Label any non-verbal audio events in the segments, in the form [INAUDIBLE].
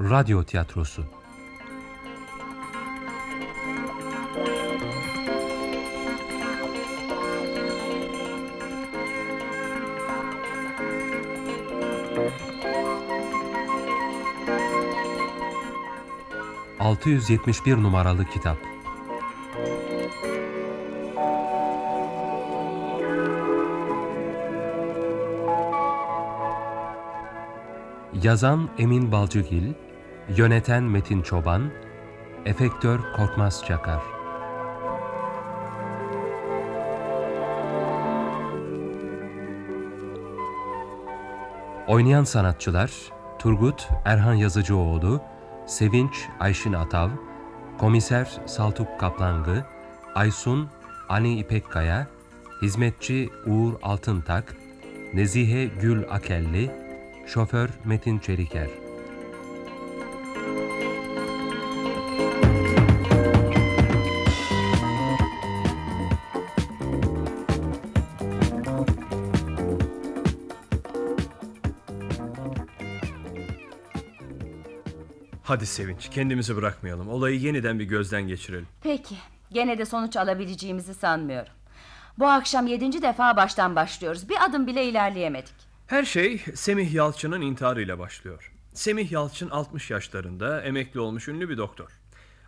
Radyo tiyatrosu ...671 numaralı kitap. Yazan Emin Balcıgil, yöneten Metin Çoban, efektör Korkmaz Çakar. Oynayan sanatçılar Turgut Erhan Yazıcıoğlu, Sevinç Ayşin Atav, Komiser Saltuk Kaplangı, Aysun Ani İpekkaya, Hizmetçi Uğur Altıntak, Nezihe Gül Akelli, Şoför Metin Çeliker. Hadi Sevinç kendimizi bırakmayalım. Olayı yeniden bir gözden geçirelim. Peki. Gene de sonuç alabileceğimizi sanmıyorum. Bu akşam yedinci defa baştan başlıyoruz. Bir adım bile ilerleyemedik. Her şey Semih Yalçın'ın intiharıyla başlıyor. Semih Yalçın 60 yaşlarında emekli olmuş ünlü bir doktor.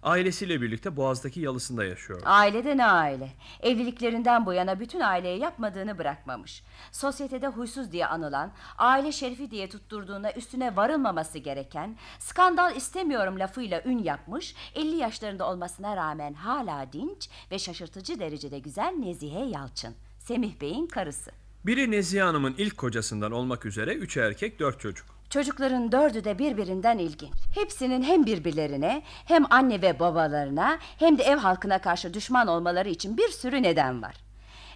Ailesiyle birlikte Boğaz'daki yalısında yaşıyor. Ailede ne aile? Evliliklerinden bu yana bütün aileye yapmadığını bırakmamış. Sosyetede huysuz diye anılan, aile şerifi diye tutturduğuna üstüne varılmaması gereken, skandal istemiyorum lafıyla ün yapmış, 50 yaşlarında olmasına rağmen hala dinç ve şaşırtıcı derecede güzel Nezihe Yalçın. Semih Bey'in karısı. Biri Nezihe Hanım'ın ilk kocasından olmak üzere üç erkek dört çocuk. Çocukların dördü de birbirinden ilginç. Hepsinin hem birbirlerine hem anne ve babalarına hem de ev halkına karşı düşman olmaları için bir sürü neden var.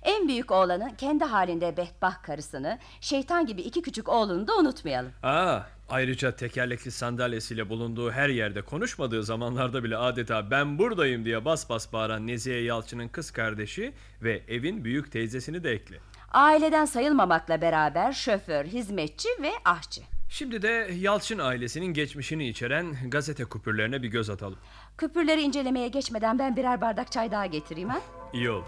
En büyük oğlanı kendi halinde bedbaht karısını, şeytan gibi iki küçük oğlunu da unutmayalım. Aa, ayrıca tekerlekli sandalyesiyle bulunduğu her yerde konuşmadığı zamanlarda bile adeta ben buradayım diye bas bas bağıran Nezihe Yalçın'ın kız kardeşi ve evin büyük teyzesini de ekle. Aileden sayılmamakla beraber şoför, hizmetçi ve ahçı. Şimdi de Yalçın ailesinin geçmişini içeren gazete kupürlerine bir göz atalım. Küpürleri incelemeye geçmeden ben birer bardak çay daha getireyim ha? İyi olur.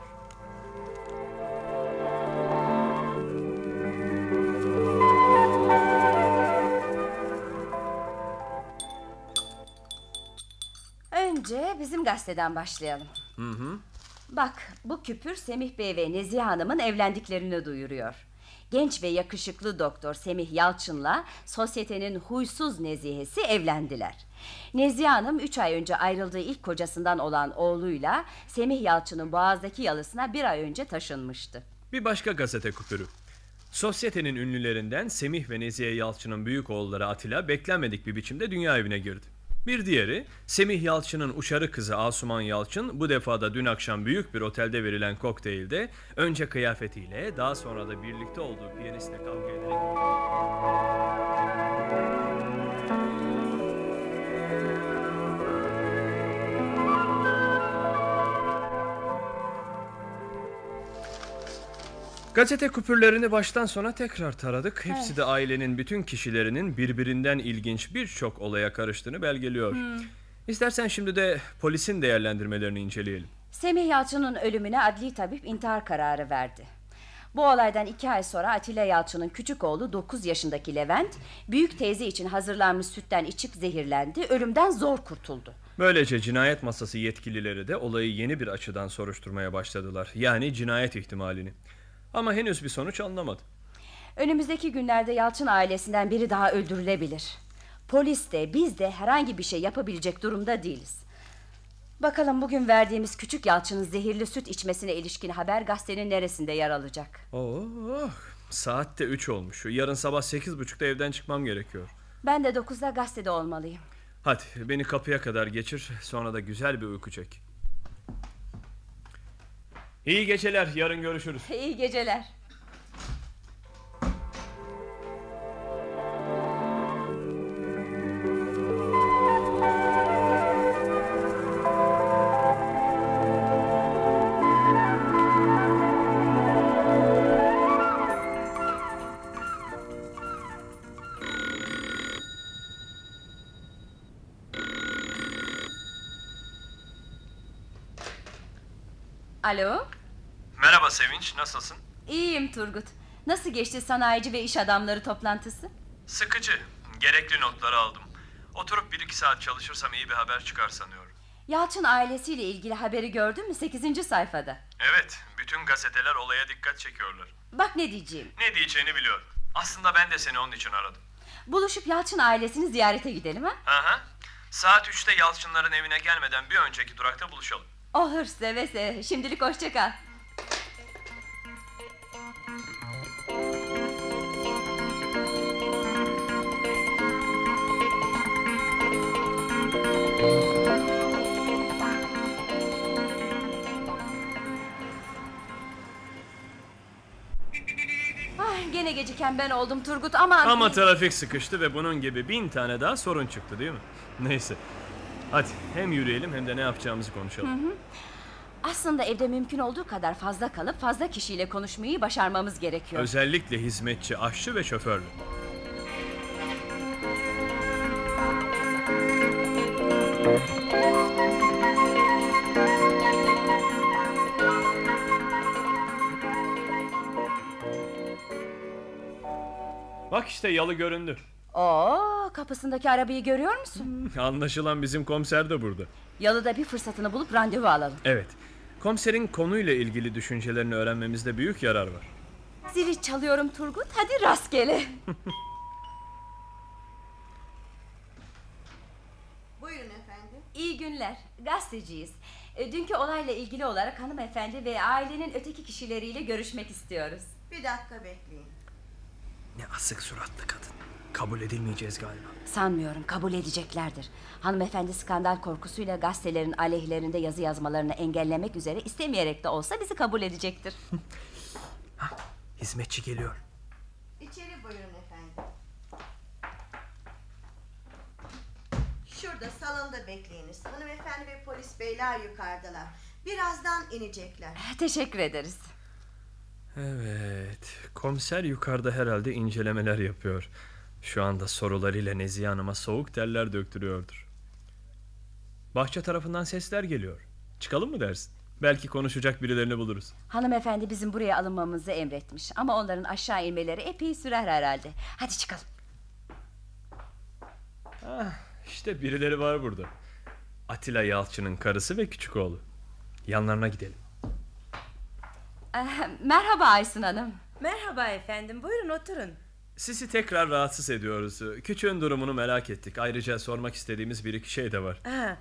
Önce bizim gazeteden başlayalım. Hı hı. Bak bu küpür Semih Bey ve Nezihe Hanım'ın evlendiklerini duyuruyor. Genç ve yakışıklı doktor Semih Yalçın'la sosyetenin huysuz Nezihe'si evlendiler. Nezihe Hanım 3 ay önce ayrıldığı ilk kocasından olan oğluyla Semih Yalçın'ın Boğaz'daki yalısına bir ay önce taşınmıştı. Bir başka gazete kupürü. Sosyetenin ünlülerinden Semih ve Nezihe Yalçın'ın büyük oğulları Atilla beklenmedik bir biçimde dünya evine girdi. Bir diğeri Semih Yalçın'ın uşarı kızı Asuman Yalçın bu defa da dün akşam büyük bir otelde verilen kokteylde önce kıyafetiyle daha sonra da birlikte olduğu piyanistle kavga ederek Gazete kupürlerini baştan sona tekrar taradık. Hepsi de ailenin bütün kişilerinin birbirinden ilginç birçok olaya karıştığını belgeliyor. İstersen şimdi de polisin değerlendirmelerini inceleyelim. Semih Yalçın'ın ölümüne adli tabip intihar kararı verdi. Bu olaydan iki ay sonra Atilla Yalçın'ın küçük oğlu 9 yaşındaki Levent... ...büyük teyze için hazırlanmış sütten içip zehirlendi. Ölümden zor kurtuldu. Böylece cinayet masası yetkilileri de olayı yeni bir açıdan soruşturmaya başladılar. Yani cinayet ihtimalini. Ama henüz bir sonuç alınamadı. Önümüzdeki günlerde Yalçın ailesinden biri daha öldürülebilir. Polis de biz de herhangi bir şey yapabilecek durumda değiliz. Bakalım bugün verdiğimiz küçük Yalçın'ın zehirli süt içmesine ilişkin haber gazetenin neresinde yer alacak? Oh, saat de 3 olmuş. Yarın sabah sekiz buçukta evden çıkmam gerekiyor. Ben de dokuzda gazetede olmalıyım. Hadi beni kapıya kadar geçir sonra da güzel bir uyku çek. İyi geceler yarın görüşürüz. [LAUGHS] İyi geceler. Alo? Merhaba Sevinç, nasılsın? İyiyim Turgut. Nasıl geçti sanayici ve iş adamları toplantısı? Sıkıcı. Gerekli notları aldım. Oturup bir iki saat çalışırsam iyi bir haber çıkar sanıyorum. Yalçın ailesiyle ilgili haberi gördün mü? 8. sayfada. Evet, bütün gazeteler olaya dikkat çekiyorlar. Bak ne diyeceğim. Ne diyeceğini biliyorum. Aslında ben de seni onun için aradım. Buluşup Yalçın ailesini ziyarete gidelim ha? Aha. Saat 3'te Yalçınların evine gelmeden bir önceki durakta buluşalım. Olur seve seve. Şimdilik hoşça kal. Gene geciken ben oldum Turgut ama... Ama trafik sıkıştı ve bunun gibi bin tane daha sorun çıktı değil mi? Neyse. Hadi hem yürüyelim hem de ne yapacağımızı konuşalım. Aslında evde mümkün olduğu kadar fazla kalıp fazla kişiyle konuşmayı başarmamız gerekiyor. Özellikle hizmetçi, aşçı ve şoförle. Bak işte yalı göründü. Oo, kapısındaki arabayı görüyor musun? [LAUGHS] Anlaşılan bizim komiser de burada. Yalıda bir fırsatını bulup randevu alalım. Evet. Komiserin konuyla ilgili düşüncelerini öğrenmemizde büyük yarar var. Zili çalıyorum Turgut. Hadi rastgele. [LAUGHS] Buyurun efendim. İyi günler. Gazeteciyiz. E, Dünkü olayla ilgili olarak hanımefendi ve ailenin öteki kişileriyle görüşmek istiyoruz. Bir dakika bekleyin. Ne asık suratlı kadın. Kabul edilmeyeceğiz galiba. Sanmıyorum kabul edeceklerdir. Hanımefendi skandal korkusuyla gazetelerin aleyhlerinde yazı yazmalarını engellemek üzere istemeyerek de olsa bizi kabul edecektir. [LAUGHS] Hizmetçi geliyor. İçeri buyurun efendim. Şurada salonda bekleyiniz. Hanımefendi ve polis beyler yukarıdalar. Birazdan inecekler. Teşekkür ederiz. Evet. Komiser yukarıda herhalde incelemeler yapıyor. Şu anda sorularıyla Nezihe Hanım'a soğuk terler döktürüyordur. Bahçe tarafından sesler geliyor. Çıkalım mı dersin? Belki konuşacak birilerini buluruz. Hanımefendi bizim buraya alınmamızı emretmiş. Ama onların aşağı inmeleri epey sürer herhalde. Hadi çıkalım. Ah, işte birileri var burada. Atilla Yalçın'ın karısı ve küçük oğlu. Yanlarına gidelim. Merhaba Aysun Hanım. Merhaba efendim buyurun oturun. Sizi tekrar rahatsız ediyoruz. Küçüğün durumunu merak ettik. Ayrıca sormak istediğimiz bir iki şey de var. Ha,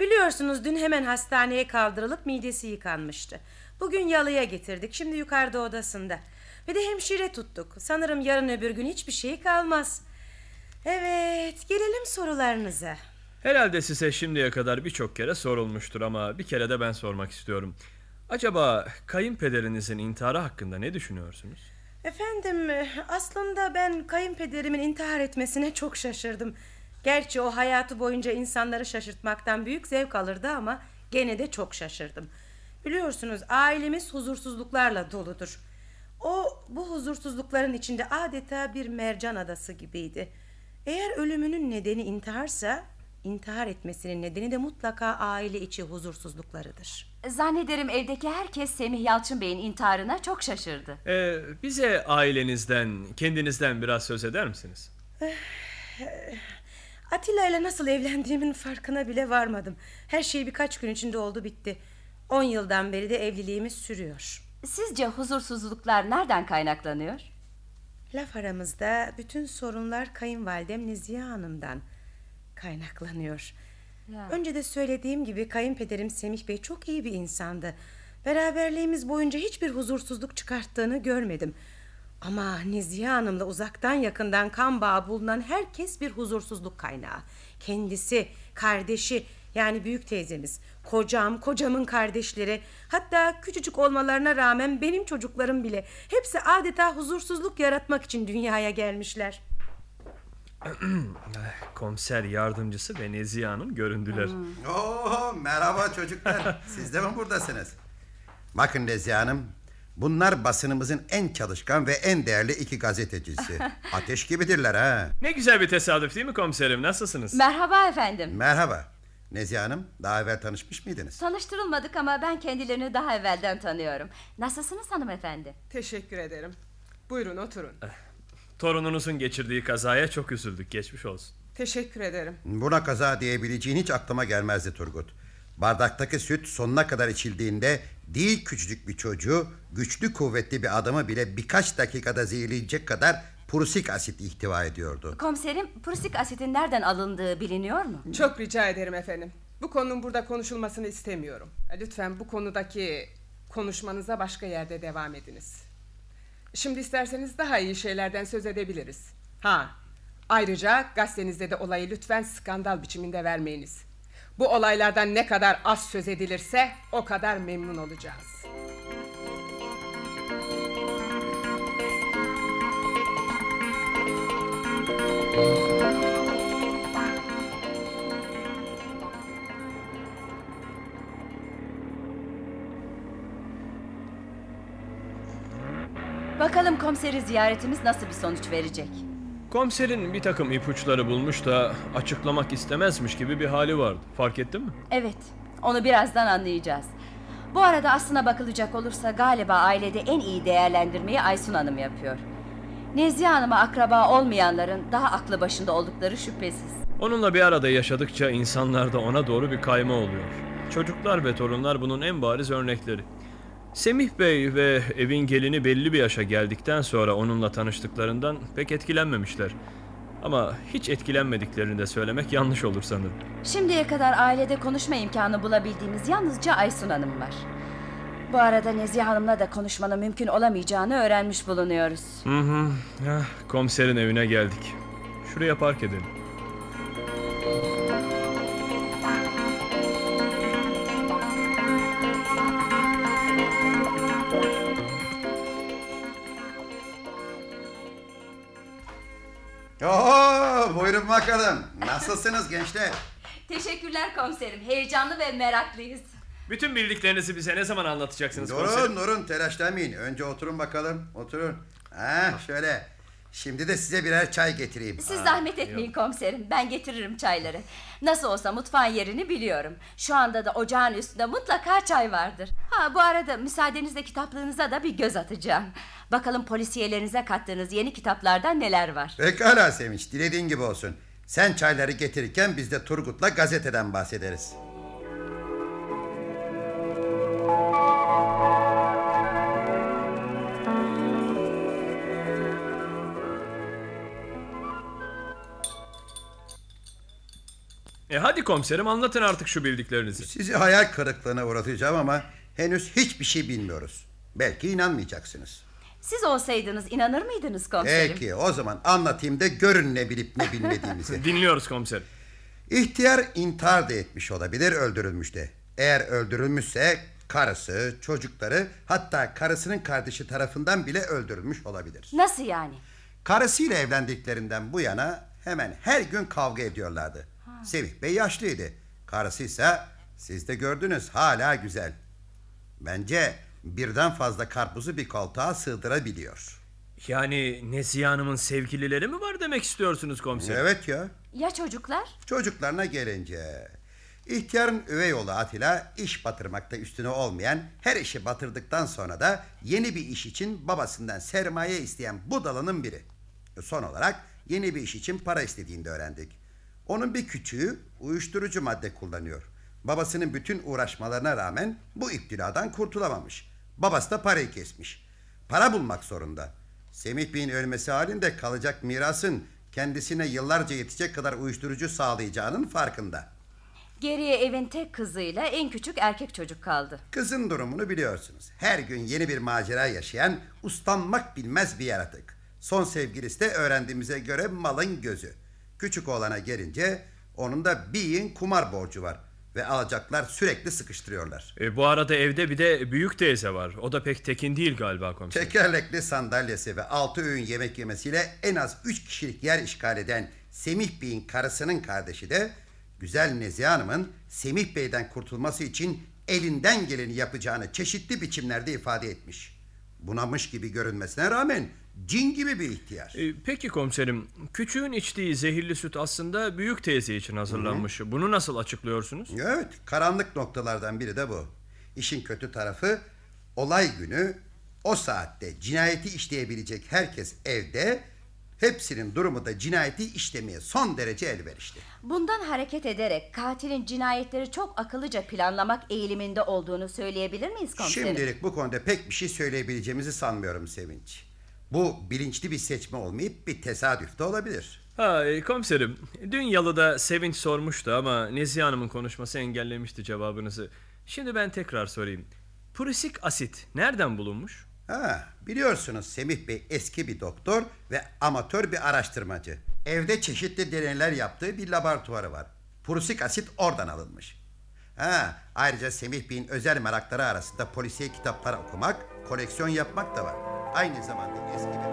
biliyorsunuz dün hemen hastaneye kaldırılıp midesi yıkanmıştı. Bugün yalıya getirdik şimdi yukarıda odasında. Ve de hemşire tuttuk. Sanırım yarın öbür gün hiçbir şey kalmaz. Evet gelelim sorularınıza. Herhalde size şimdiye kadar birçok kere sorulmuştur ama bir kere de ben sormak istiyorum. Acaba kayınpederinizin intiharı hakkında ne düşünüyorsunuz? Efendim aslında ben kayınpederimin intihar etmesine çok şaşırdım. Gerçi o hayatı boyunca insanları şaşırtmaktan büyük zevk alırdı ama gene de çok şaşırdım. Biliyorsunuz ailemiz huzursuzluklarla doludur. O bu huzursuzlukların içinde adeta bir mercan adası gibiydi. Eğer ölümünün nedeni intiharsa intihar etmesinin nedeni de mutlaka aile içi huzursuzluklarıdır. Zannederim evdeki herkes Semih Yalçın Bey'in intiharına çok şaşırdı. Ee, bize ailenizden, kendinizden biraz söz eder misiniz? Atilla ile nasıl evlendiğimin farkına bile varmadım. Her şey birkaç gün içinde oldu bitti. On yıldan beri de evliliğimiz sürüyor. Sizce huzursuzluklar nereden kaynaklanıyor? Laf aramızda bütün sorunlar kayınvalidem Nezihe Hanım'dan kaynaklanıyor. Ya. Önce de söylediğim gibi kayınpederim Semih Bey çok iyi bir insandı. Beraberliğimiz boyunca hiçbir huzursuzluk çıkarttığını görmedim. Ama Nezihe Hanım'la uzaktan yakından kan bağı bulunan herkes bir huzursuzluk kaynağı. Kendisi, kardeşi yani büyük teyzemiz, kocam, kocamın kardeşleri, hatta küçücük olmalarına rağmen benim çocuklarım bile hepsi adeta huzursuzluk yaratmak için dünyaya gelmişler. [CLEARS THROAT] Komiser yardımcısı ve Nezihe Hanım göründüler. Oo, merhaba çocuklar. Siz de mi buradasınız? Bakın Nezihe Hanım. Bunlar basınımızın en çalışkan ve en değerli iki gazetecisi. [LAUGHS] Ateş gibidirler ha. Ne güzel bir tesadüf değil mi komiserim? Nasılsınız? Merhaba efendim. Merhaba. Nezihe Hanım daha evvel tanışmış mıydınız? Tanıştırılmadık ama ben kendilerini daha evvelden tanıyorum. Nasılsınız hanımefendi? Teşekkür ederim. Buyurun oturun. Torununuzun geçirdiği kazaya çok üzüldük. Geçmiş olsun. Teşekkür ederim. Buna kaza diyebileceğin hiç aklıma gelmezdi Turgut. Bardaktaki süt sonuna kadar içildiğinde değil küçücük bir çocuğu, güçlü kuvvetli bir adamı bile birkaç dakikada zehirleyecek kadar prusik asit ihtiva ediyordu. Komiserim prusik asitin nereden alındığı biliniyor mu? Çok rica ederim efendim. Bu konunun burada konuşulmasını istemiyorum. Lütfen bu konudaki konuşmanıza başka yerde devam ediniz. Şimdi isterseniz daha iyi şeylerden söz edebiliriz. Ha, ayrıca gazetenizde de olayı lütfen skandal biçiminde vermeyiniz. Bu olaylardan ne kadar az söz edilirse o kadar memnun olacağız. Komiseri ziyaretimiz nasıl bir sonuç verecek? Komiserin bir takım ipuçları bulmuş da açıklamak istemezmiş gibi bir hali vardı. Fark ettin mi? Evet, onu birazdan anlayacağız. Bu arada aslına bakılacak olursa galiba ailede en iyi değerlendirmeyi Aysun Hanım yapıyor. Nezihe Hanım'a akraba olmayanların daha aklı başında oldukları şüphesiz. Onunla bir arada yaşadıkça insanlarda ona doğru bir kayma oluyor. Çocuklar ve torunlar bunun en bariz örnekleri. Semih Bey ve evin gelini belli bir yaşa geldikten sonra onunla tanıştıklarından pek etkilenmemişler. Ama hiç etkilenmediklerini de söylemek yanlış olur sanırım. Şimdiye kadar ailede konuşma imkanı bulabildiğimiz yalnızca Aysun Hanım var. Bu arada Nezihe Hanım'la da konuşmanın mümkün olamayacağını öğrenmiş bulunuyoruz. Hı hı. Ah, komiserin evine geldik. Şuraya park edelim. Oo, buyurun bakalım. Nasılsınız gençler? Teşekkürler komiserim. Heyecanlı ve meraklıyız. Bütün bildiklerinizi bize ne zaman anlatacaksınız komiserim? Durun durun telaşlanmayın. Önce oturun bakalım. Oturun. Ha şöyle. Şimdi de size birer çay getireyim. Siz zahmet etmeyin komiserim. Ben getiririm çayları. Nasıl olsa mutfağın yerini biliyorum. Şu anda da ocağın üstünde mutlaka çay vardır. Ha bu arada müsaadenizle kitaplığınıza da bir göz atacağım. Bakalım polisiyelerinize kattığınız yeni kitaplardan neler var. Pekala Sevinç. Dilediğin gibi olsun. Sen çayları getirirken biz de Turgut'la gazeteden bahsederiz. E hadi komiserim anlatın artık şu bildiklerinizi. Sizi hayal kırıklığına uğratacağım ama henüz hiçbir şey bilmiyoruz. Belki inanmayacaksınız. Siz olsaydınız inanır mıydınız komiserim? Peki o zaman anlatayım da görün ne bilip ne bilmediğimizi. [LAUGHS] Dinliyoruz komiserim. İhtiyar intihar da etmiş olabilir, öldürülmüş de. Eğer öldürülmüşse karısı, çocukları hatta karısının kardeşi tarafından bile öldürülmüş olabilir. Nasıl yani? Karısıyla evlendiklerinden bu yana hemen her gün kavga ediyorlardı. Sevih Bey yaşlıydı. Karısıysa siz de gördünüz hala güzel. Bence birden fazla karpuzu bir koltuğa sığdırabiliyor. Yani Nezihe Hanım'ın sevgilileri mi var demek istiyorsunuz komiserim? Evet ya. Ya çocuklar? Çocuklarına gelince ihtiyarın üvey oğlu Atilla iş batırmakta üstüne olmayan her işi batırdıktan sonra da yeni bir iş için babasından sermaye isteyen budalının biri. Son olarak yeni bir iş için para istediğini de öğrendik. Onun bir küçüğü uyuşturucu madde kullanıyor. Babasının bütün uğraşmalarına rağmen bu iptiladan kurtulamamış. Babası da parayı kesmiş. Para bulmak zorunda. Semih Bey'in ölmesi halinde kalacak mirasın kendisine yıllarca yetecek kadar uyuşturucu sağlayacağının farkında. Geriye evin tek kızıyla en küçük erkek çocuk kaldı. Kızın durumunu biliyorsunuz. Her gün yeni bir macera yaşayan, uslanmak bilmez bir yaratık. Son sevgilisi de öğrendiğimize göre malın gözü. Küçük oğlana gelince onun da bir yiğin kumar borcu var. Ve alacaklar sürekli sıkıştırıyorlar. E, bu arada evde bir de büyük teyze var. O da pek tekin değil galiba komiserim. Tekerlekli sandalyesi ve altı öğün yemek yemesiyle en az üç kişilik yer işgal eden Semih Bey'in karısının kardeşi de güzel Nezihe Hanım'ın Semih Bey'den kurtulması için elinden geleni yapacağını çeşitli biçimlerde ifade etmiş. Bunamış gibi görünmesine rağmen Cin gibi bir ihtiyar. E, peki komiserim, küçüğün içtiği zehirli süt aslında büyük teyze için hazırlanmış. Bunu nasıl açıklıyorsunuz? Evet, karanlık noktalardan biri de bu. İşin kötü tarafı olay günü o saatte cinayeti işleyebilecek herkes evde, hepsinin durumu da cinayeti işlemeye son derece elverişli. Bundan hareket ederek katilin cinayetleri çok akıllıca planlamak eğiliminde olduğunu söyleyebilir miyiz komiserim? Şimdilik bu konuda pek bir şey söyleyebileceğimizi sanmıyorum Sevinç. Bu bilinçli bir seçme olmayıp bir tesadüf de olabilir. Ha e, komiserim, dün yalıda Sevinç sormuştu ama Nezihe Hanım'ın konuşması engellemişti cevabınızı. Şimdi ben tekrar sorayım. Prurik asit nereden bulunmuş? Ha, biliyorsunuz Semih Bey eski bir doktor ve amatör bir araştırmacı. Evde çeşitli deneyler yaptığı bir laboratuvarı var. Purusik asit oradan alınmış. Ha, ayrıca Semih Bey'in özel merakları arasında polisiye kitaplar okumak, koleksiyon yapmak da var. Aynı zamanda eski bir...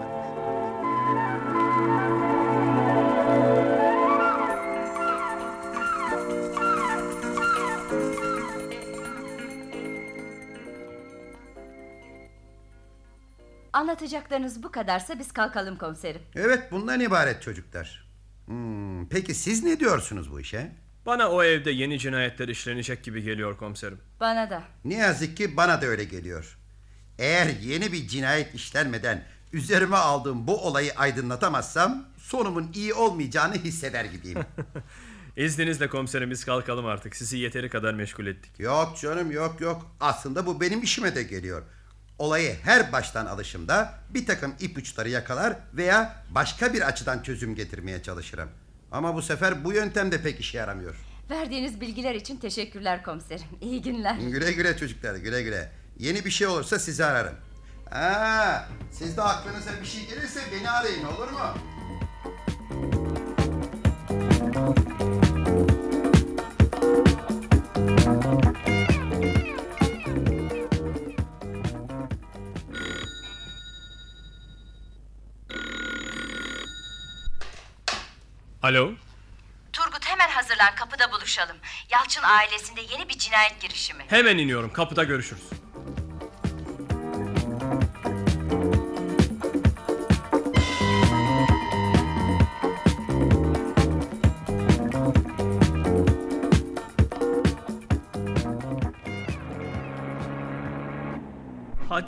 Anlatacaklarınız bu kadarsa biz kalkalım komiserim. Evet bundan ibaret çocuklar. Hmm, peki siz ne diyorsunuz bu işe? Bana o evde yeni cinayetler işlenecek gibi geliyor komiserim. Bana da. Ne yazık ki bana da öyle geliyor. Eğer yeni bir cinayet işlenmeden üzerime aldığım bu olayı aydınlatamazsam sonumun iyi olmayacağını hisseder gibiyim. [LAUGHS] İzninizle komiserim biz kalkalım artık. Sizi yeteri kadar meşgul ettik. yok canım yok yok. Aslında bu benim işime de geliyor. Olayı her baştan alışımda bir takım ipuçları yakalar veya başka bir açıdan çözüm getirmeye çalışırım. Ama bu sefer bu yöntem de pek işe yaramıyor. Verdiğiniz bilgiler için teşekkürler komiserim. İyi günler. Güle güle çocuklar güle güle. Yeni bir şey olursa sizi ararım. Ha, siz de aklınıza bir şey gelirse beni arayın olur mu? Alo? Turgut hemen hazırlan kapıda buluşalım. Yalçın ailesinde yeni bir cinayet girişimi. Hemen iniyorum. Kapıda görüşürüz.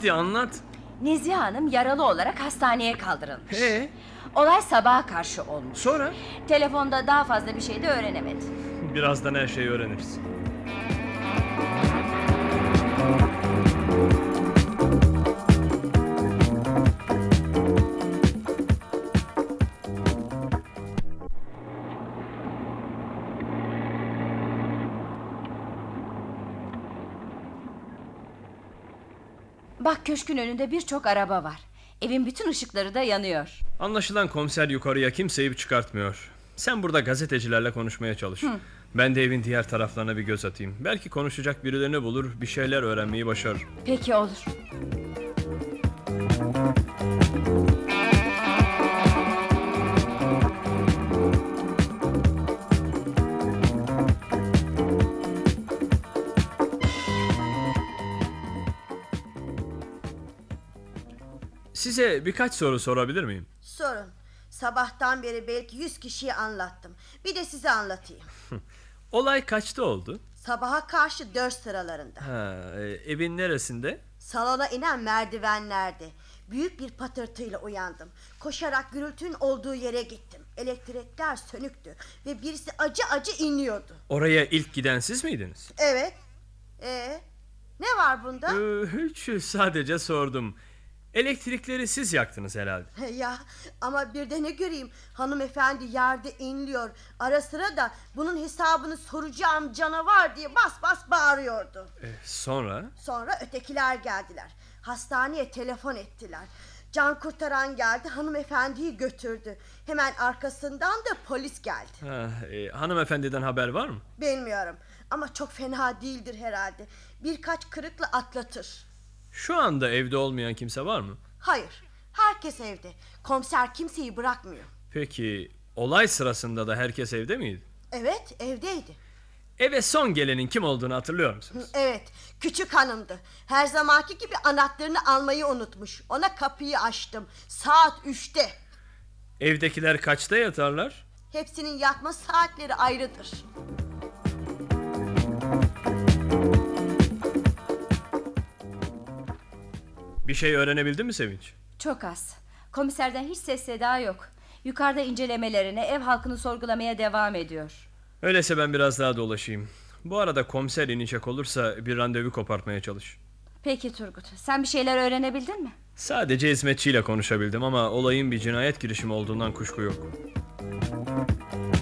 Hadi anlat. Nezihe Hanım yaralı olarak hastaneye kaldırılmış. Ee, Olay sabaha karşı olmuş. sonra? Telefonda daha fazla bir şey de öğrenemedi. Birazdan her şeyi öğreniriz. Bak köşkün önünde birçok araba var. Evin bütün ışıkları da yanıyor. Anlaşılan komiser yukarıya kimseyi çıkartmıyor. Sen burada gazetecilerle konuşmaya çalış. Ben de evin diğer taraflarına bir göz atayım. Belki konuşacak birilerini bulur, bir şeyler öğrenmeyi başarır. Peki olur. Size birkaç soru sorabilir miyim? Sorun. Sabahtan beri belki yüz kişiye anlattım. Bir de size anlatayım. [LAUGHS] Olay kaçta oldu? Sabaha karşı dört sıralarında. Ha, e, evin neresinde? Salona inen merdivenlerde. Büyük bir patırtıyla uyandım. Koşarak gürültünün olduğu yere gittim. Elektrikler sönüktü ve birisi acı acı inliyordu. Oraya ilk giden siz miydiniz? Evet. Ee, ne var bunda? Ee, hiç sadece sordum. Elektrikleri siz yaktınız herhalde. ya ama bir de ne göreyim hanımefendi yerde inliyor. Ara sıra da bunun hesabını soracağım canavar diye bas bas bağırıyordu. Ee, sonra? Sonra ötekiler geldiler. Hastaneye telefon ettiler. Can kurtaran geldi hanımefendiyi götürdü. Hemen arkasından da polis geldi. Ha, e, hanımefendiden haber var mı? Bilmiyorum ama çok fena değildir herhalde. Birkaç kırıkla atlatır. Şu anda evde olmayan kimse var mı? Hayır herkes evde. Komiser kimseyi bırakmıyor. Peki olay sırasında da herkes evde miydi? Evet evdeydi. Eve son gelenin kim olduğunu hatırlıyor musunuz? Evet küçük hanımdı. Her zamanki gibi anahtarını almayı unutmuş. Ona kapıyı açtım. Saat üçte. Evdekiler kaçta yatarlar? Hepsinin yatma saatleri ayrıdır. Bir şey öğrenebildin mi Sevinç? Çok az. Komiserden hiç ses seda yok. Yukarıda incelemelerine, ev halkını sorgulamaya devam ediyor. Öyleyse ben biraz daha dolaşayım. Bu arada komiser inecek olursa bir randevu kopartmaya çalış. Peki Turgut, sen bir şeyler öğrenebildin mi? Sadece hizmetçiyle konuşabildim ama olayın bir cinayet girişimi olduğundan kuşku yok. Buyurun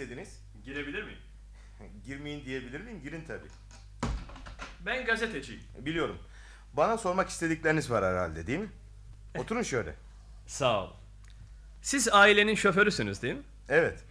istediniz? Girebilir miyim? [LAUGHS] Girmeyin diyebilir miyim? Girin tabii. Ben gazeteciyim. Biliyorum. Bana sormak istedikleriniz var herhalde değil mi? Oturun şöyle. Sağ ol. Siz ailenin şoförüsünüz değil mi? Evet.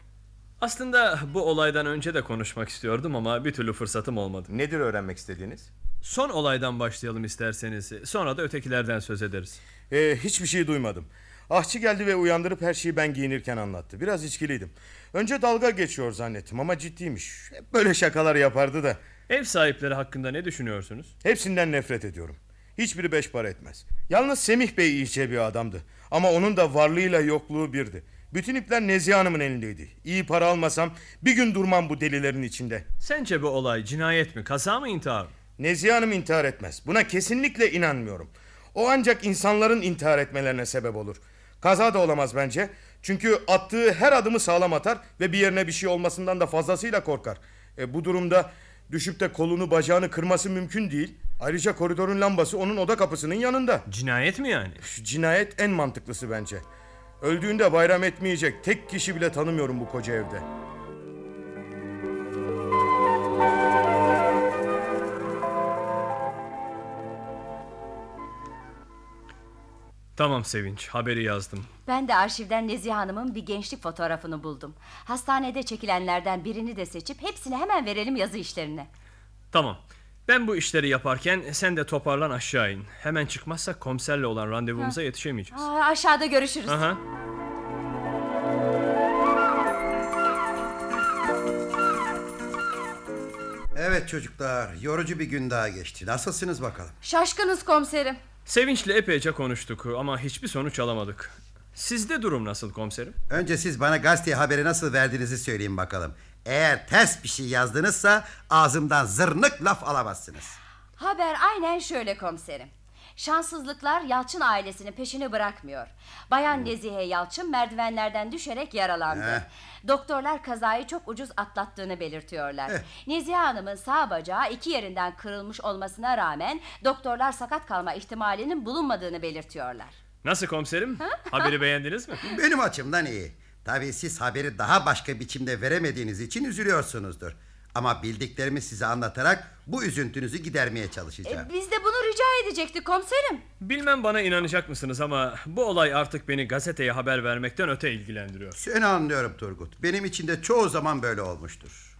Aslında bu olaydan önce de konuşmak istiyordum ama bir türlü fırsatım olmadı. Nedir öğrenmek istediğiniz? Son olaydan başlayalım isterseniz. Sonra da ötekilerden söz ederiz. Ee, hiçbir şey duymadım. Ahçı geldi ve uyandırıp her şeyi ben giyinirken anlattı. Biraz içkiliydim. Önce dalga geçiyor zannettim ama ciddiymiş. Hep böyle şakalar yapardı da. Ev sahipleri hakkında ne düşünüyorsunuz? Hepsinden nefret ediyorum. Hiçbiri beş para etmez. Yalnız Semih Bey iyice bir adamdı. Ama onun da varlığıyla yokluğu birdi. Bütün ipler Nezihe Hanım'ın elindeydi. İyi para almasam bir gün durmam bu delilerin içinde. Sence bu olay cinayet mi, kaza mı, intihar? Nezihe Hanım intihar etmez. Buna kesinlikle inanmıyorum. O ancak insanların intihar etmelerine sebep olur. Kaza da olamaz bence. Çünkü attığı her adımı sağlam atar ve bir yerine bir şey olmasından da fazlasıyla korkar. E, bu durumda düşüp de kolunu bacağını kırması mümkün değil. Ayrıca koridorun lambası onun oda kapısının yanında. Cinayet mi yani? Şu cinayet en mantıklısı bence. Öldüğünde bayram etmeyecek tek kişi bile tanımıyorum bu koca evde. Tamam Sevinç, haberi yazdım. Ben de arşivden Nezihe Hanım'ın bir gençlik fotoğrafını buldum. Hastanede çekilenlerden birini de seçip hepsini hemen verelim yazı işlerine. Tamam. Ben bu işleri yaparken sen de toparlan aşağı in. Hemen çıkmazsak komiserle olan randevumuza yetişemeyeceğiz. Aa, aşağıda görüşürüz. Aha. Evet çocuklar yorucu bir gün daha geçti. Nasılsınız bakalım? Şaşkınız komiserim. Sevinç'le epeyce konuştuk ama hiçbir sonuç alamadık. Sizde durum nasıl komiserim? Önce siz bana gazeteye haberi nasıl verdiğinizi söyleyin bakalım. Eğer ters bir şey yazdınızsa ağzımdan zırnık laf alamazsınız. Haber aynen şöyle komiserim. Şanssızlıklar Yalçın ailesinin peşini bırakmıyor. Bayan Nezihe Yalçın merdivenlerden düşerek yaralandı. Eh. Doktorlar kazayı çok ucuz atlattığını belirtiyorlar. Eh. Nezihe Hanım'ın sağ bacağı iki yerinden kırılmış olmasına rağmen doktorlar sakat kalma ihtimalinin bulunmadığını belirtiyorlar. Nasıl komiserim? Haberi beğendiniz mi? [LAUGHS] Benim açımdan iyi. Tabii siz haberi daha başka biçimde veremediğiniz için üzülüyorsunuzdur. Ama bildiklerimi size anlatarak bu üzüntünüzü gidermeye çalışacağım. E, biz de bunu rica edecektik komiserim. Bilmem bana inanacak mısınız ama bu olay artık beni gazeteye haber vermekten öte ilgilendiriyor. Seni anlıyorum Turgut. Benim için de çoğu zaman böyle olmuştur.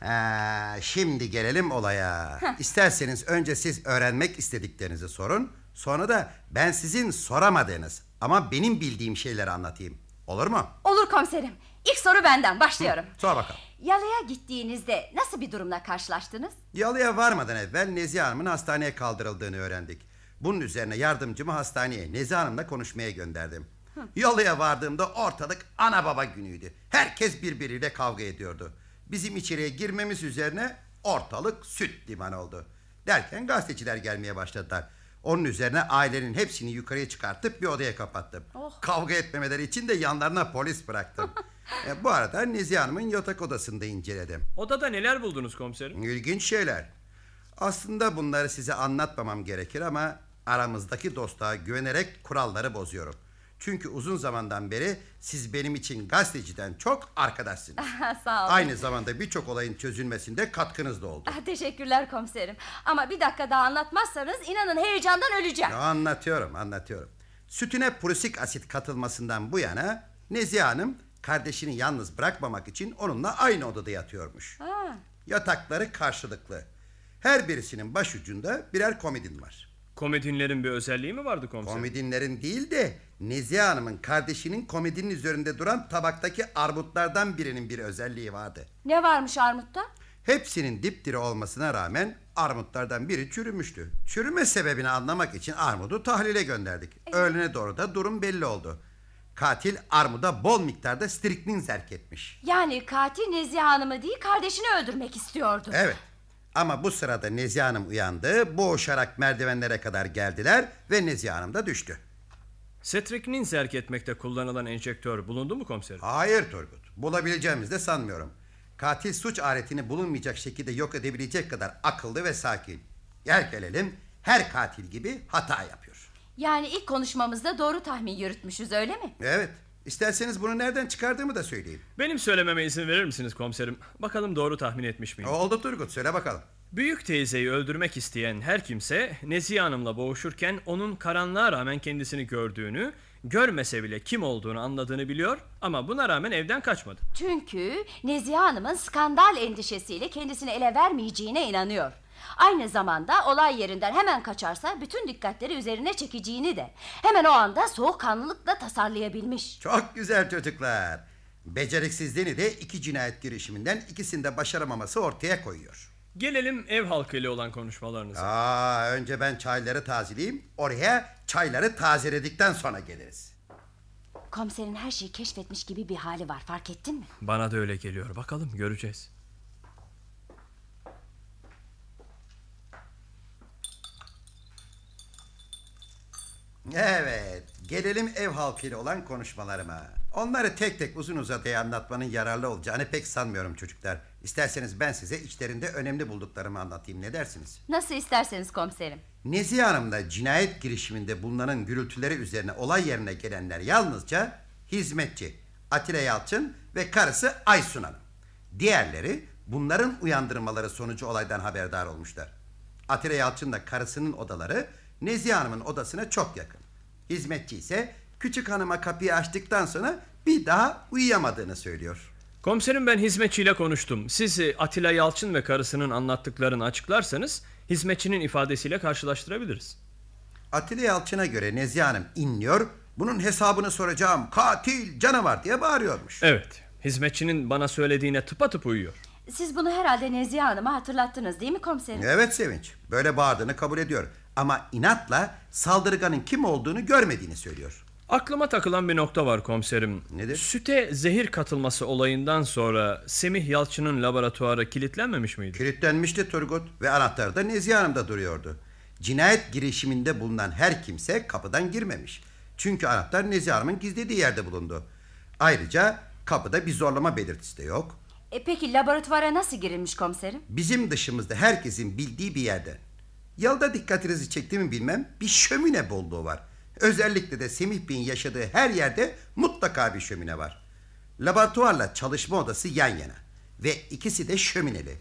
Ha, şimdi gelelim olaya. İsterseniz önce siz öğrenmek istediklerinizi sorun. Sonra da ben sizin soramadığınız ama benim bildiğim şeyleri anlatayım. Olur mu? Olur komiserim. İlk soru benden başlıyorum. Sor bakalım. Yalıya gittiğinizde nasıl bir durumla karşılaştınız? Yalıya varmadan evvel Nezihe Hanım'ın hastaneye kaldırıldığını öğrendik. Bunun üzerine yardımcımı hastaneye Nezihe Hanım'la konuşmaya gönderdim. Yalıya vardığımda ortalık ana baba günüydü. Herkes birbiriyle kavga ediyordu. Bizim içeriye girmemiz üzerine ortalık süt liman oldu. Derken gazeteciler gelmeye başladılar. Onun üzerine ailenin hepsini yukarıya çıkartıp bir odaya kapattım. Kavga etmemeleri için de yanlarına polis bıraktım. [LAUGHS] E, bu arada Nezihe Hanım'ın yatak odasında inceledim. Odada neler buldunuz komiserim? İlginç şeyler. Aslında bunları size anlatmamam gerekir ama aramızdaki dostluğa güvenerek kuralları bozuyorum. Çünkü uzun zamandan beri siz benim için gazeteciden çok arkadaşsınız. [LAUGHS] Sağ olun. Aynı zamanda birçok olayın çözülmesinde katkınız da oldu. Ah, Teşekkürler komiserim. Ama bir dakika daha anlatmazsanız inanın heyecandan öleceğim. Anlatıyorum, anlatıyorum. Sütüne prusik asit katılmasından bu yana Nezihe Hanım kardeşini yalnız bırakmamak için onunla aynı odada yatıyormuş. Ha, Yatakları karşılıklı. Her birisinin başucunda birer komedin var. Komedinlerin bir özelliği mi vardı komiserim? Komedinlerin değil de Nezihe Hanım'ın kardeşinin komedinin üzerinde duran tabaktaki armutlardan birinin bir özelliği vardı. Ne varmış armutta? Hepsinin dipdiri olmasına rağmen armutlardan biri çürümüştü. Çürüme sebebini anlamak için armudu tahlile gönderdik. Öğlene doğru da durum belli oldu. Katil armuda bol miktarda striknin zerk etmiş. Yani katil Nezihe Hanım'ı değil kardeşini öldürmek istiyordu. Evet. Ama bu sırada Nezihe Hanım uyandı, boğuşarak merdivenlere kadar geldiler ve Nezihe Hanım da düştü. Setriknin zerk etmekte kullanılan enjektör bulundu mu komiserim? Hayır Turgut, bulabileceğimizi de sanmıyorum. Katil suç aletini bulunmayacak şekilde yok edebilecek kadar akıllı ve sakin. Gel gelelim her katil gibi hata yapıyor. Yani ilk konuşmamızda doğru tahmin yürütmüşüz öyle mi? Evet, isterseniz bunu nereden çıkardığımı da söyleyeyim. Benim söylememe izin verir misiniz komiserim? Bakalım doğru tahmin etmiş miyim? Oldu Turgut, söyle bakalım. Büyük teyzeyi öldürmek isteyen her kimse Nezihe Hanım'la boğuşurken onun karanlığa rağmen kendisini gördüğünü, görmese bile kim olduğunu anladığını biliyor ama buna rağmen evden kaçmadı. Çünkü Nezihe Hanım'ın skandal endişesiyle kendisini ele vermeyeceğine inanıyor. Aynı zamanda olay yerinden hemen kaçarsa bütün dikkatleri üzerine çekeceğini de hemen o anda soğukkanlılıkla tasarlayabilmiş. Çok güzel çocuklar. Beceriksizliğini de iki cinayet girişiminden ikisinde başaramaması ortaya koyuyor. Gelelim ev halkıyla olan konuşmalarınıza. Aa, önce ben çayları tazeleyeyim. Oraya çayları tazeledikten sonra geliriz. Komiserin her şeyi keşfetmiş gibi bir hali var fark ettin mi? Bana da öyle geliyor. Bakalım göreceğiz. Evet, gelelim ev halkıyla olan konuşmalarıma. Onları tek tek uzun uzadıya anlatmanın yararlı olacağını pek sanmıyorum çocuklar. İsterseniz ben size içlerinde önemli bulduklarımı anlatayım. Ne dersiniz? Nasıl isterseniz komiserim. Nezihe Hanım'da cinayet girişiminde bulunanın gürültüleri üzerine olay yerine gelenler yalnızca hizmetçi Atilla Yalçın ve karısı Aysun Hanım. Diğerleri bunların uyandırmaları sonucu olaydan haberdar olmuşlar. Atilla Yalçın'la karısının odaları Nezihe Hanım'ın odasına çok yakın. Hizmetçi ise küçük hanıma kapıyı açtıktan sonra bir daha uyuyamadığını söylüyor. Komiserim ben hizmetçiyle konuştum. Siz e, Atilla Yalçın ve karısının anlattıklarını açıklarsanız hizmetçinin ifadesiyle karşılaştırabiliriz. Atilla Yalçın'a göre Nezihe Hanım inliyor, bunun hesabını soracağım, katil, canavar diye bağırıyormuş. Evet. Hizmetçinin bana söylediğine tıpatıp uyuyor. Siz bunu herhalde Nezihe Hanım'a hatırlattınız değil mi komiserim? Evet Sevinç, böyle bağırdığını kabul ediyor. Ama inatla saldırganın kim olduğunu görmediğini söylüyor. Aklıma takılan bir nokta var komiserim. Nedir? Süte zehir katılması olayından sonra Semih Yalçın'ın laboratuvarı kilitlenmemiş miydi? Kilitlenmişti Turgut ve anahtarı da Nezihe Hanım'da duruyordu. Cinayet girişiminde bulunan her kimse kapıdan girmemiş. Çünkü anahtar Nezihe Hanım'ın gizlediği yerde bulundu. Ayrıca kapıda bir zorlama belirtisi de yok. E, peki laboratuvara nasıl girilmiş komiserim? Bizim dışımızda herkesin bildiği bir yerde. Yolda dikkatinizi çekti mi bilmem bir şömine bolluğu var. Özellikle de Semih Bey'in yaşadığı her yerde mutlaka bir şömine var. Laboratuvarla çalışma odası yan yana. Ve ikisi de şömineli.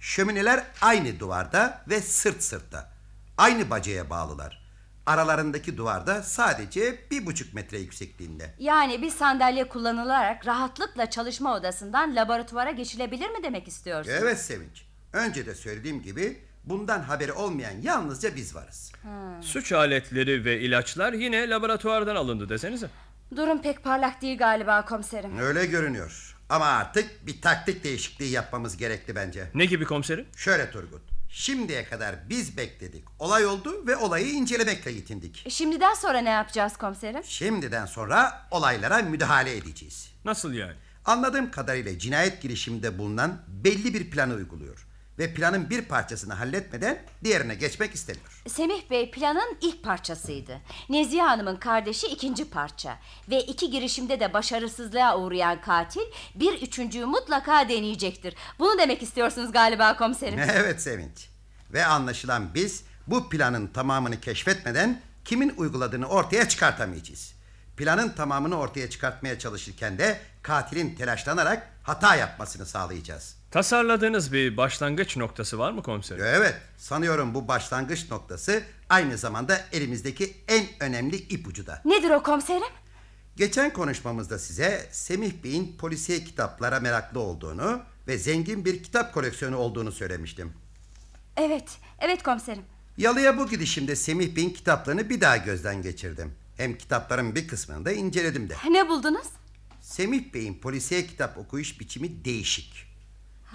Şömineler aynı duvarda ve sırt sırtta. Aynı bacaya bağlılar. Aralarındaki duvarda sadece bir buçuk metre yüksekliğinde. Yani bir sandalye kullanılarak rahatlıkla çalışma odasından laboratuvara geçilebilir mi demek istiyorsunuz? Evet Sevinç. Önce de söylediğim gibi bundan haberi olmayan yalnızca biz varız. Suç aletleri ve ilaçlar yine laboratuvardan alındı desenize. Durum pek parlak değil galiba komiserim. Öyle görünüyor. Ama artık bir taktik değişikliği yapmamız gerekli bence. Ne gibi komiserim? Şöyle Turgut. Şimdiye kadar biz bekledik. Olay oldu ve olayı incelemekle yetindik. E, Şimdiden sonra ne yapacağız komiserim? Şimdiden sonra olaylara müdahale edeceğiz. Nasıl yani? Anladığım kadarıyla cinayet girişiminde bulunan belli bir planı uyguluyor. Ve planın bir parçasını halletmeden diğerine geçmek istemiyor. Semih Bey planın ilk parçasıydı. Nezihe Hanım'ın kardeşi ikinci parça. Ve iki girişimde de başarısızlığa uğrayan katil bir üçüncüyü mutlaka deneyecektir. Bunu demek istiyorsunuz galiba komiserim. [LAUGHS] evet Sevinç. Ve anlaşılan biz bu planın tamamını keşfetmeden kimin uyguladığını ortaya çıkartamayacağız. Planın tamamını ortaya çıkartmaya çalışırken de katilin telaşlanarak hata yapmasını sağlayacağız. Tasarladığınız bir başlangıç noktası var mı komiserim? Evet, sanıyorum bu başlangıç noktası aynı zamanda elimizdeki en önemli ipucu da. Nedir o komiserim? Geçen konuşmamızda size Semih Bey'in polisiye kitaplara meraklı olduğunu ve zengin bir kitap koleksiyonu olduğunu söylemiştim. Evet, evet komiserim. Yalıya bu gidişimde Semih Bey'in kitaplarını bir daha gözden geçirdim. Hem kitapların bir kısmını da inceledim de. Ne buldunuz? Semih Bey'in polisiye kitap okuyuş biçimi değişik.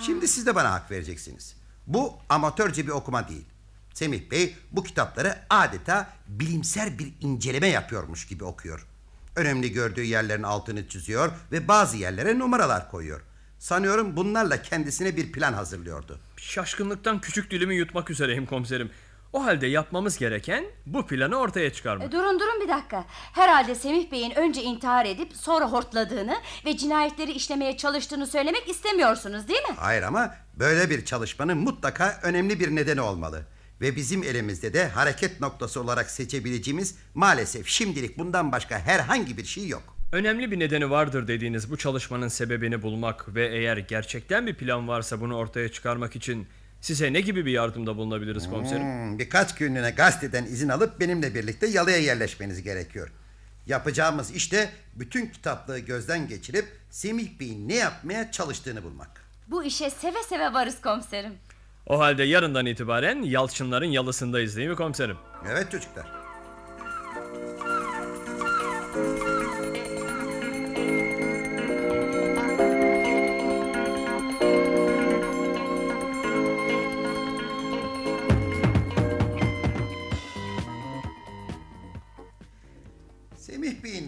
Şimdi siz de bana hak vereceksiniz. Bu amatörce bir okuma değil. Semih Bey bu kitapları adeta bilimsel bir inceleme yapıyormuş gibi okuyor. Önemli gördüğü yerlerin altını çiziyor ve bazı yerlere numaralar koyuyor. Sanıyorum bunlarla kendisine bir plan hazırlıyordu. Şaşkınlıktan küçük dilimi yutmak üzereyim komiserim. O halde yapmamız gereken bu planı ortaya çıkarmak. E, durun durun bir dakika. Herhalde Semih Bey'in önce intihar edip sonra hortladığını ve cinayetleri işlemeye çalıştığını söylemek istemiyorsunuz değil mi? Hayır ama böyle bir çalışmanın mutlaka önemli bir nedeni olmalı. Ve bizim elimizde de hareket noktası olarak seçebileceğimiz maalesef şimdilik bundan başka herhangi bir şey yok. Önemli bir nedeni vardır dediğiniz bu çalışmanın sebebini bulmak ve eğer gerçekten bir plan varsa bunu ortaya çıkarmak için size ne gibi bir yardımda bulunabiliriz komiserim? Hmm, birkaç günlüğüne gazeteden izin alıp benimle birlikte yalıya yerleşmeniz gerekiyor. Yapacağımız işte bütün kitaplığı gözden geçirip Semih Bey'in ne yapmaya çalıştığını bulmak. Bu işe seve seve varız komiserim. O halde yarından itibaren Yalçınların yalısındayız değil mi komiserim? Evet çocuklar.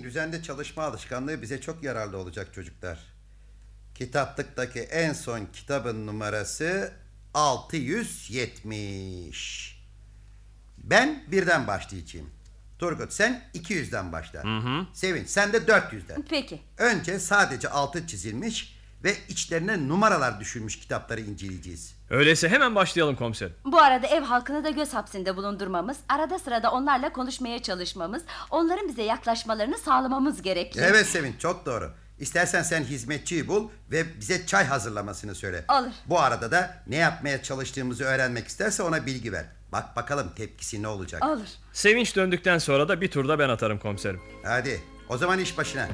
Düzenli çalışma alışkanlığı bize çok yararlı olacak çocuklar. Kitaplıktaki en son kitabın numarası 670. Ben birden başlayacağım. Turgut sen 200'den başla. Sevinç sen de 400'den. Peki. Önce sadece altı çizilmiş ve içlerine numaralar düşülmüş kitapları inceleyeceğiz. Öyleyse hemen başlayalım komiserim. Bu arada ev halkını da göz hapsinde bulundurmamız, arada sırada onlarla konuşmaya çalışmamız, onların bize yaklaşmalarını sağlamamız gerekli. Evet Sevinç çok doğru. İstersen sen hizmetçiyi bul ve bize çay hazırlamasını söyle. Olur. Bu arada da ne yapmaya çalıştığımızı öğrenmek isterse ona bilgi ver. Bak bakalım tepkisi ne olacak. Olur. Sevinç döndükten sonra da bir turda ben atarım komiserim. Hadi o zaman iş başına.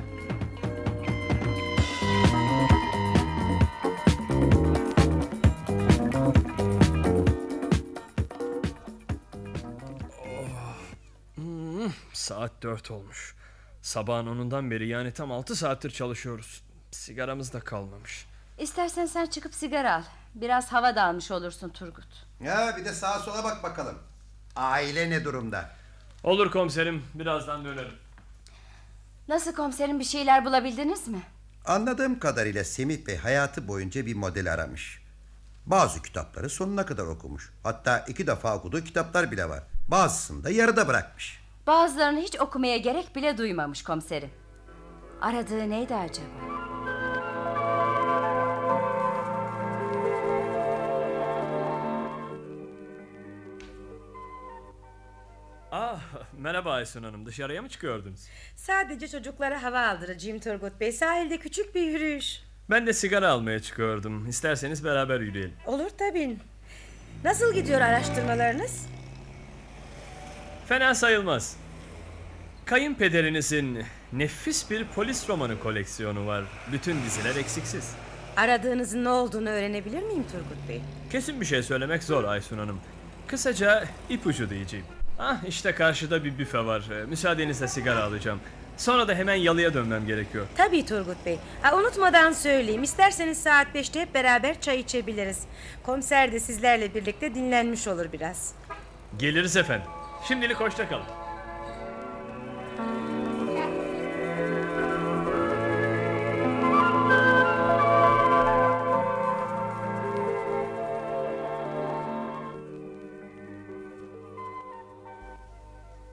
Saat dört olmuş. Sabahın onundan beri yani tam altı saattir çalışıyoruz. Sigaramız da kalmamış. İstersen sen çıkıp sigara al. Biraz hava da almış olursun Turgut. Ya bir de sağa sola bak bakalım. Aile ne durumda? Olur komiserim birazdan dönerim. Nasıl komiserim bir şeyler bulabildiniz mi? Anladığım kadarıyla Semih Bey hayatı boyunca bir model aramış. Bazı kitapları sonuna kadar okumuş. Hatta iki defa okuduğu kitaplar bile var. Bazısını da yarıda bırakmış. Bazılarını hiç okumaya gerek bile duymamış komiserim. Aradığı neydi acaba? Ah merhaba Aysun Hanım dışarıya mı çıkıyordunuz? Sadece çocuklara hava aldıracağım Turgut Bey. Sahilde küçük bir yürüyüş. Ben de sigara almaya çıkıyordum. İsterseniz beraber yürüyelim. Olur tabii. Nasıl gidiyor araştırmalarınız? Fena sayılmaz. Kayınpederinizin nefis bir polis romanı koleksiyonu var. Bütün diziler eksiksiz. Aradığınızın ne olduğunu öğrenebilir miyim Turgut Bey? Kesin bir şey söylemek zor Aysun Hanım. Kısaca ipucu diyeceğim. Ah işte karşıda bir büfe var. Ee, Müsaadenizle sigara alacağım. Sonra da hemen yalıya dönmem gerekiyor. Tabii Turgut Bey. Ha, unutmadan söyleyeyim. İsterseniz saat 5'te hep beraber çay içebiliriz. Komiser de sizlerle birlikte dinlenmiş olur biraz. Geliriz efendim. Şimdilik hoşça kalın.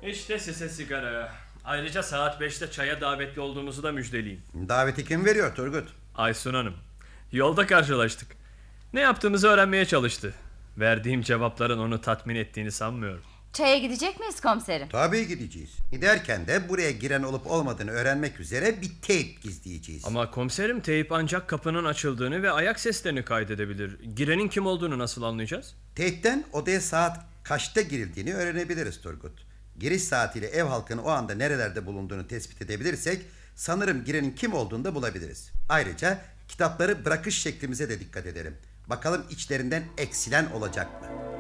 İşte size sigara. Ayrıca saat 5'te çaya davetli olduğumuzu da müjdeleyeyim. Daveti kim veriyor Turgut? Aysun Hanım. Yolda karşılaştık. Ne yaptığımızı öğrenmeye çalıştı. Verdiğim cevapların onu tatmin ettiğini sanmıyorum. Çaya gidecek miyiz komiserim? Tabii gideceğiz. Giderken de buraya giren olup olmadığını öğrenmek üzere bir teyp gizleyeceğiz. Ama komiserim teyip ancak kapının açıldığını ve ayak seslerini kaydedebilir. Girenin kim olduğunu nasıl anlayacağız? Teypten odaya saat kaçta girildiğini öğrenebiliriz Turgut. Giriş saatiyle ev halkının o anda nerelerde bulunduğunu tespit edebilirsek sanırım girenin kim olduğunu da bulabiliriz. Ayrıca kitapları bırakış şeklimize de dikkat edelim. Bakalım içlerinden eksilen olacak mı?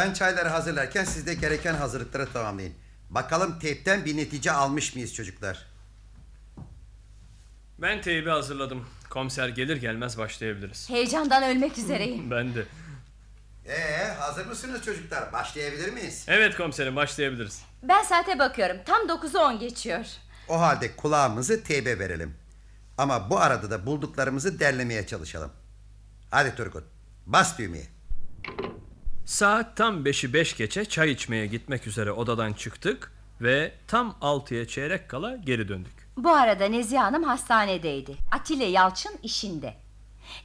Ben çayları hazırlarken siz de gereken hazırlıkları tamamlayın. Bakalım teypten bir netice almış mıyız çocuklar? Ben teybi hazırladım. Komiser gelir gelmez başlayabiliriz. Heyecandan ölmek üzereyim. Ben de. Ee, hazır mısınız çocuklar? Başlayabilir miyiz? Evet komiserim başlayabiliriz. Ben saate bakıyorum. Tam 9'u 10 geçiyor. O halde kulağımızı teybe verelim. Ama bu arada da bulduklarımızı derlemeye çalışalım. Hadi Turgut, bas düğmeye. Saat tam 5'i 5 geçe çay içmeye gitmek üzere odadan çıktık ve tam 6'ya çeyrek kala geri döndük. Bu arada Nezihe Hanım hastanedeydi. Atilla Yalçın işinde.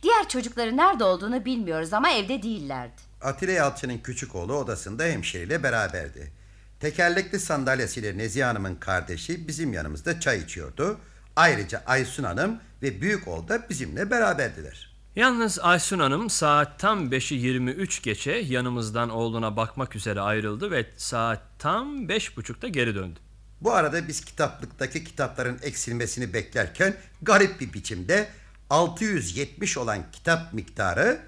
Diğer çocukları nerede olduğunu bilmiyoruz ama evde değillerdi. Atilla Yalçın'ın küçük oğlu odasında hemşeriyle beraberdi. Tekerlekli sandalyesiyle Nezihe Hanım'ın kardeşi bizim yanımızda çay içiyordu. Ayrıca Aysun Hanım ve büyük oğlu da bizimle beraberdiler. Yalnız Aysun Hanım saat tam 5'i 23 geçe yanımızdan oğluna bakmak üzere ayrıldı ve saat tam 5.30'da geri döndü. Bu arada biz kitaplıktaki kitapların eksilmesini beklerken garip bir biçimde 670 olan kitap miktarı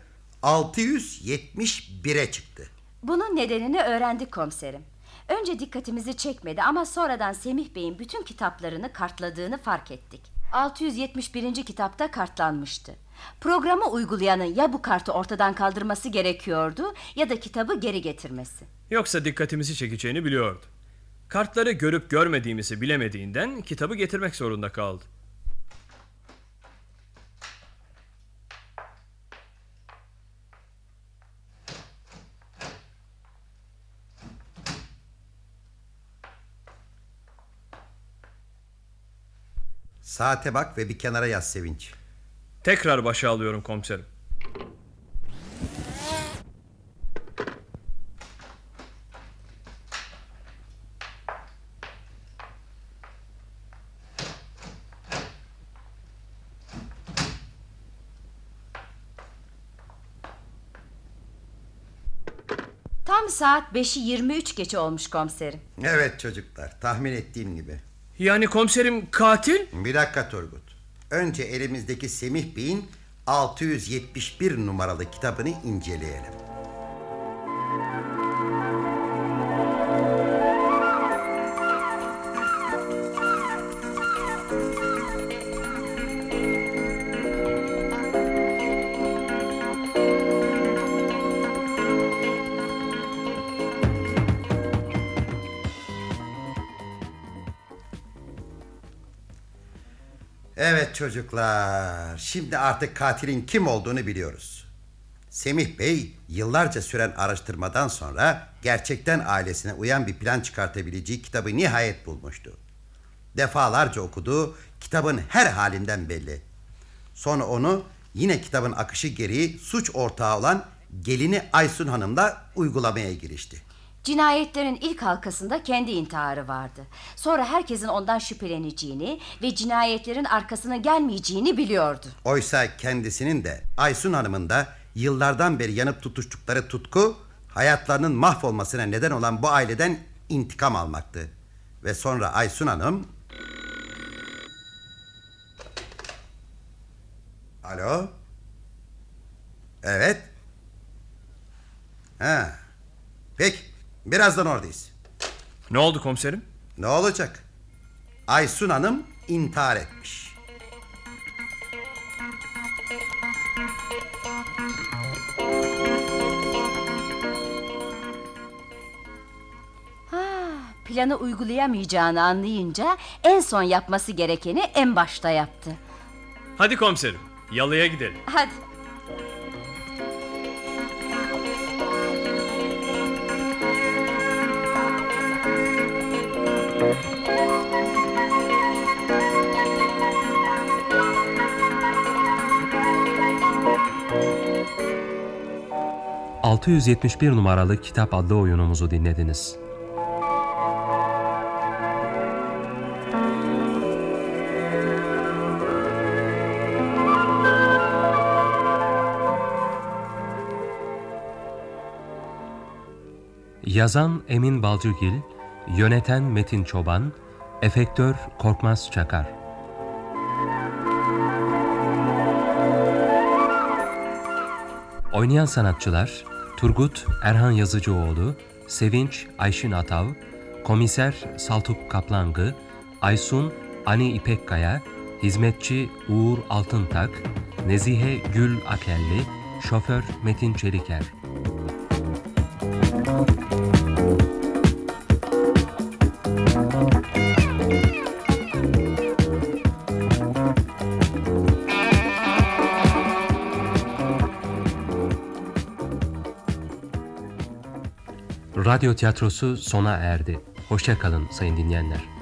671'e çıktı. Bunun nedenini öğrendik komiserim. Önce dikkatimizi çekmedi ama sonradan Semih Bey'in bütün kitaplarını kartladığını fark ettik. 671. kitapta kartlanmıştı. Programı uygulayanın ya bu kartı ortadan kaldırması gerekiyordu ya da kitabı geri getirmesi. Yoksa dikkatimizi çekeceğini biliyordu. Kartları görüp görmediğimizi bilemediğinden kitabı getirmek zorunda kaldı. Saate bak ve bir kenara yaz Sevinç. Tekrar başa alıyorum komiserim. Tam saat 5'i 23 geçe olmuş komiserim. Evet çocuklar tahmin ettiğim gibi. Yani komiserim katil? Bir dakika Turgut. Önce elimizdeki Semih Bey'in 671 numaralı kitabını inceleyelim. Çocuklar. Şimdi artık katilin kim olduğunu biliyoruz. Semih Bey yıllarca süren araştırmadan sonra gerçekten ailesine uyan bir plan çıkartabileceği kitabı nihayet bulmuştu. Defalarca okudu, kitabın her halinden belli. Sonra onu yine kitabın akışı gereği suç ortağı olan gelini Aysun Hanım'la uygulamaya girişti. Cinayetlerin ilk halkasında kendi intiharı vardı. Sonra herkesin ondan şüpheleneceğini ve cinayetlerin arkasına gelmeyeceğini biliyordu. Oysa kendisinin de Aysun Hanım'ın da yıllardan beri yanıp tutuştukları tutku hayatlarının mahvolmasına neden olan bu aileden intikam almaktı. Ve sonra Aysun Hanım... Alo? Evet? Ha. Peki, birazdan oradayız. Ne oldu komiserim? Ne olacak? Aysun Hanım intihar etmiş. Ha, planı uygulayamayacağını anlayınca en son yapması gerekeni en başta yaptı. Hadi komiserim yalıya gidelim. Hadi. ...671 numaralı kitap adlı oyunumuzu dinlediniz. Yazan Emin Balcıgil, yöneten Metin Çoban, efektör Korkmaz Çakar. Oynayan sanatçılar Turgut Erhan Yazıcıoğlu, Sevinç Ayşin Atav, Komiser Saltuk Kaplangı, Aysun Ani İpekkaya, Hizmetçi Uğur Altıntak, Nezihe Gül Akelli, Şoför Metin Çeliker. Radyo tiyatrosu sona erdi. Hoşça kalın sayın dinleyenler.